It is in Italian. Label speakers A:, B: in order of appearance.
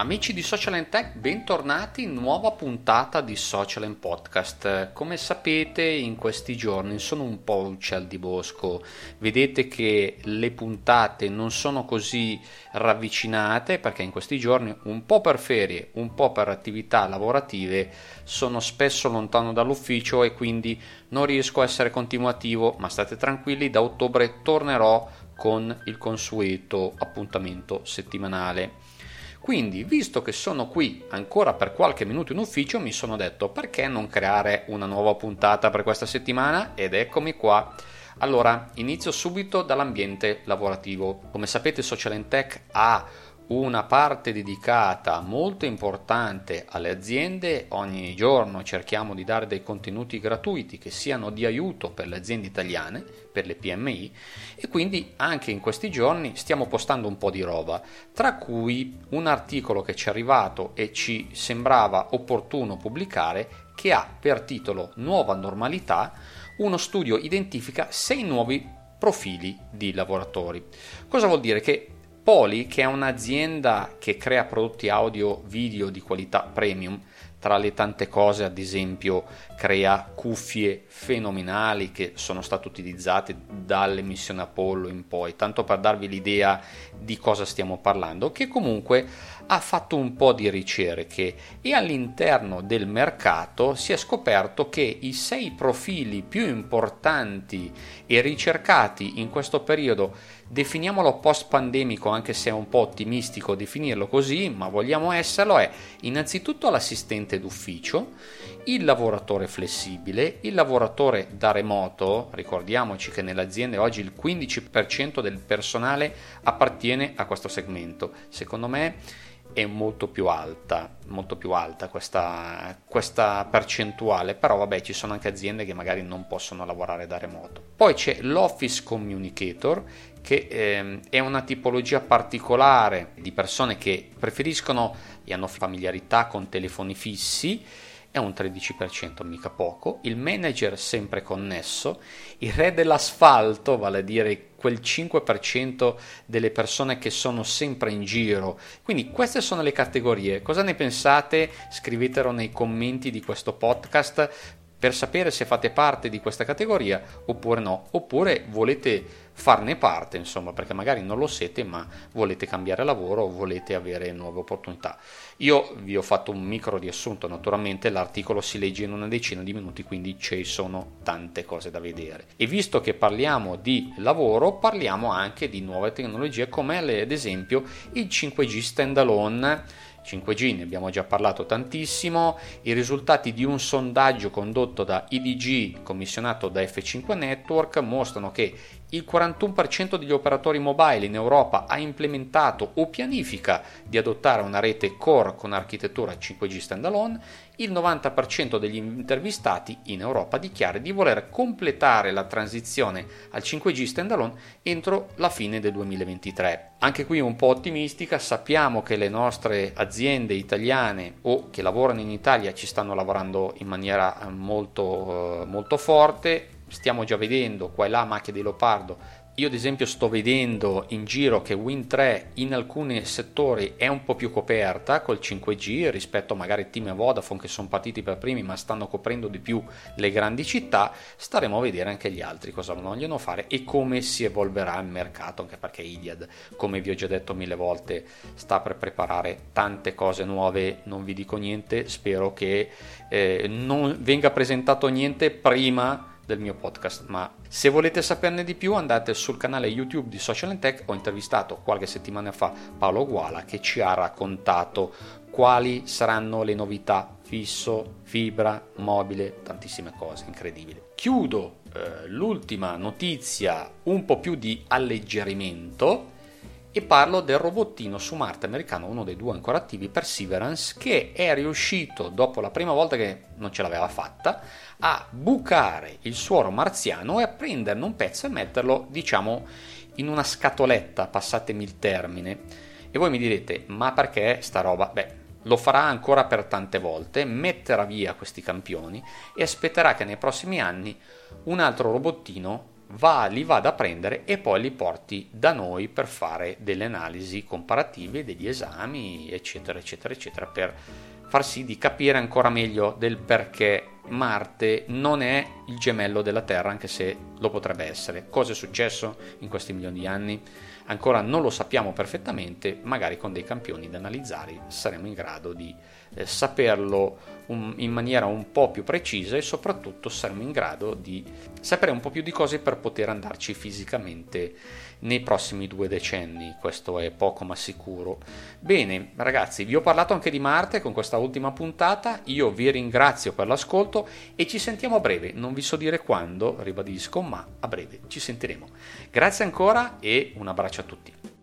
A: Amici di Social and Tech, bentornati in nuova puntata di Social and Podcast. Come sapete, in questi giorni sono un po' uccello di bosco. Vedete che le puntate non sono così ravvicinate perché in questi giorni, un po' per ferie, un po' per attività lavorative, sono spesso lontano dall'ufficio e quindi non riesco a essere continuativo, ma state tranquilli, da ottobre tornerò con il consueto appuntamento settimanale. Quindi, visto che sono qui ancora per qualche minuto in ufficio, mi sono detto perché non creare una nuova puntata per questa settimana ed eccomi qua. Allora, inizio subito dall'ambiente lavorativo. Come sapete, Social Tech ha una parte dedicata molto importante alle aziende. Ogni giorno cerchiamo di dare dei contenuti gratuiti che siano di aiuto per le aziende italiane, per le PMI e quindi anche in questi giorni stiamo postando un po' di roba, tra cui un articolo che ci è arrivato e ci sembrava opportuno pubblicare che ha per titolo Nuova normalità, uno studio identifica sei nuovi profili di lavoratori. Cosa vuol dire? Che Poli, che è un'azienda che crea prodotti audio video di qualità premium, tra le tante cose, ad esempio, crea cuffie fenomenali che sono state utilizzate dalle missioni Apollo in poi, tanto per darvi l'idea di cosa stiamo parlando, che comunque ha fatto un po' di ricerche e all'interno del mercato si è scoperto che i sei profili più importanti e ricercati in questo periodo, definiamolo post pandemico anche se è un po' ottimistico definirlo così, ma vogliamo esserlo, è innanzitutto l'assistente d'ufficio, il lavoratore flessibile, il lavoratore da remoto, ricordiamoci che nelle aziende oggi il 15% del personale appartiene a questo segmento, secondo me è molto più alta, molto più alta questa, questa, percentuale, però vabbè ci sono anche aziende che magari non possono lavorare da remoto. Poi c'è l'Office Communicator che eh, è una tipologia particolare di persone che preferiscono e hanno familiarità con telefoni fissi è un 13%, mica poco, il manager sempre connesso, il re dell'asfalto, vale a dire quel 5% delle persone che sono sempre in giro. Quindi queste sono le categorie. Cosa ne pensate? Scrivetelo nei commenti di questo podcast per sapere se fate parte di questa categoria oppure no, oppure volete farne parte, insomma, perché magari non lo siete, ma volete cambiare lavoro o volete avere nuove opportunità. Io vi ho fatto un micro riassunto, naturalmente l'articolo si legge in una decina di minuti, quindi ci sono tante cose da vedere. E visto che parliamo di lavoro, parliamo anche di nuove tecnologie come ad esempio il 5G standalone 5G ne abbiamo già parlato tantissimo, i risultati di un sondaggio condotto da IDG commissionato da F5 Network mostrano che il 41% degli operatori mobile in Europa ha implementato o pianifica di adottare una rete core con architettura 5G standalone, il 90% degli intervistati in Europa dichiara di voler completare la transizione al 5G standalone entro la fine del 2023. Anche qui un po' ottimistica, sappiamo che le nostre aziende italiane o che lavorano in Italia ci stanno lavorando in maniera molto, molto forte, stiamo già vedendo qua e là macchie di leopardo. Io ad esempio sto vedendo in giro che Win3 in alcuni settori è un po' più coperta col 5G rispetto magari Team e Vodafone che sono partiti per primi ma stanno coprendo di più le grandi città. Staremo a vedere anche gli altri cosa vogliono fare e come si evolverà il mercato, anche perché Iliad, come vi ho già detto mille volte, sta per preparare tante cose nuove, non vi dico niente, spero che eh, non venga presentato niente prima del mio podcast, ma se volete saperne di più andate sul canale YouTube di Social Tech, ho intervistato qualche settimana fa Paolo Guala che ci ha raccontato quali saranno le novità fisso, fibra, mobile, tantissime cose incredibili. Chiudo eh, l'ultima notizia un po' più di alleggerimento e parlo del robottino su Marte americano, uno dei due ancora attivi, Perseverance, che è riuscito, dopo la prima volta che non ce l'aveva fatta, a bucare il suolo marziano e a prenderne un pezzo e metterlo, diciamo, in una scatoletta, passatemi il termine. E voi mi direte, ma perché sta roba? Beh, lo farà ancora per tante volte, metterà via questi campioni e aspetterà che nei prossimi anni un altro robottino va, li vada a prendere e poi li porti da noi per fare delle analisi comparative, degli esami, eccetera, eccetera, eccetera, per far sì di capire ancora meglio del perché Marte non è il gemello della Terra, anche se lo potrebbe essere. Cosa è successo in questi milioni di anni? Ancora non lo sappiamo perfettamente, magari con dei campioni da analizzare saremo in grado di eh, saperlo un, in maniera un po' più precisa e soprattutto saremo in grado di sapere un po' più di cose per poter andarci fisicamente nei prossimi due decenni, questo è poco ma sicuro. Bene ragazzi, vi ho parlato anche di Marte con questa ultima puntata, io vi ringrazio per l'ascolto e ci sentiamo a breve, non vi so dire quando, ribadisco, ma a breve ci sentiremo. Grazie ancora e un abbraccio a tutti.